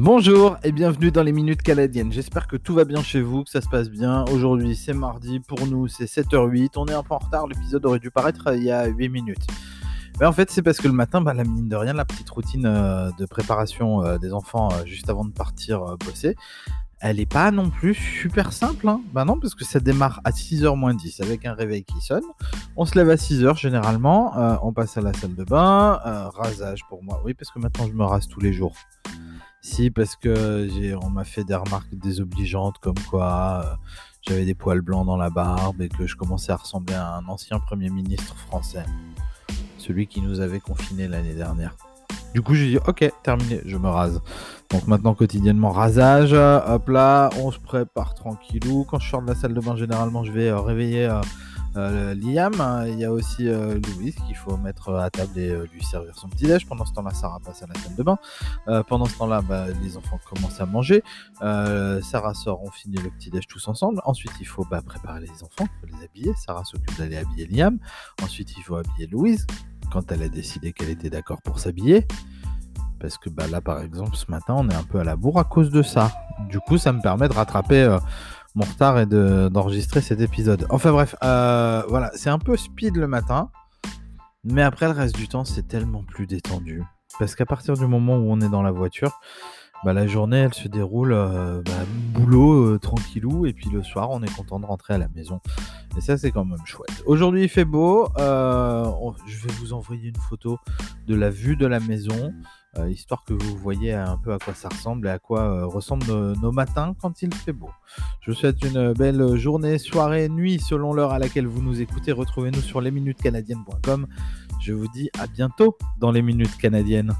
Bonjour et bienvenue dans les Minutes Canadiennes. J'espère que tout va bien chez vous, que ça se passe bien. Aujourd'hui c'est mardi, pour nous c'est 7h08. On est un peu en retard, l'épisode aurait dû paraître il y a 8 minutes. Mais en fait c'est parce que le matin, bah, la mine de rien, la petite routine euh, de préparation euh, des enfants euh, juste avant de partir bosser, elle est pas non plus super simple. Hein. Bah non, parce que ça démarre à 6h moins 10 avec un réveil qui sonne. On se lève à 6h généralement, on passe à la salle de bain, rasage pour moi. Oui, parce que maintenant je me rase tous les jours. Parce que on m'a fait des remarques désobligeantes comme quoi euh, j'avais des poils blancs dans la barbe et que je commençais à ressembler à un ancien Premier ministre français. Celui qui nous avait confinés l'année dernière. Du coup, j'ai dit, ok, terminé, je me rase. Donc maintenant, quotidiennement, rasage. Hop là, on se prépare tranquillou. Quand je sors de la salle de bain, généralement, je vais euh, réveiller euh, Liam, il y a aussi euh, Louis qu'il faut mettre à table et euh, lui servir son petit déj. Pendant ce temps-là, Sarah passe à la salle de bain. pendant ce temps-là, bah, les enfants commencent à manger. Sarah sort, on finit le petit déj tous ensemble. Ensuite, il faut bah, préparer les enfants, il faut les habiller. Sarah s'occupe d'aller habiller Liam. Ensuite, il faut habiller Louise quand elle a décidé qu'elle était d'accord pour s'habiller. Parce que bah, là, par exemple, ce matin, on est un peu à la bourre à cause de ça. Du coup, ça me permet de rattraper mon retard est d'enregistrer cet épisode. Enfin bref, euh, voilà, c'est un peu speed le matin, mais après le reste du temps, c'est tellement plus détendu. Parce qu'à partir du moment où on est dans la voiture, bah, la journée, elle se déroule euh, bah, boulot euh, tranquillou, et puis le soir, on est content de rentrer à la maison. Et ça, c'est quand même chouette. Aujourd'hui, il fait beau. je vais vous envoyer une photo de la vue de la maison. Euh, histoire que vous voyez un peu à quoi ça ressemble et à quoi euh, ressemblent nos, matins quand il fait beau. Je vous souhaite une belle journée, soirée, nuit selon l'heure à laquelle vous nous écoutez. Retrouvez-nous sur lesminutescanadiennes.com. Je vous dis à bientôt dans les minutes canadiennes.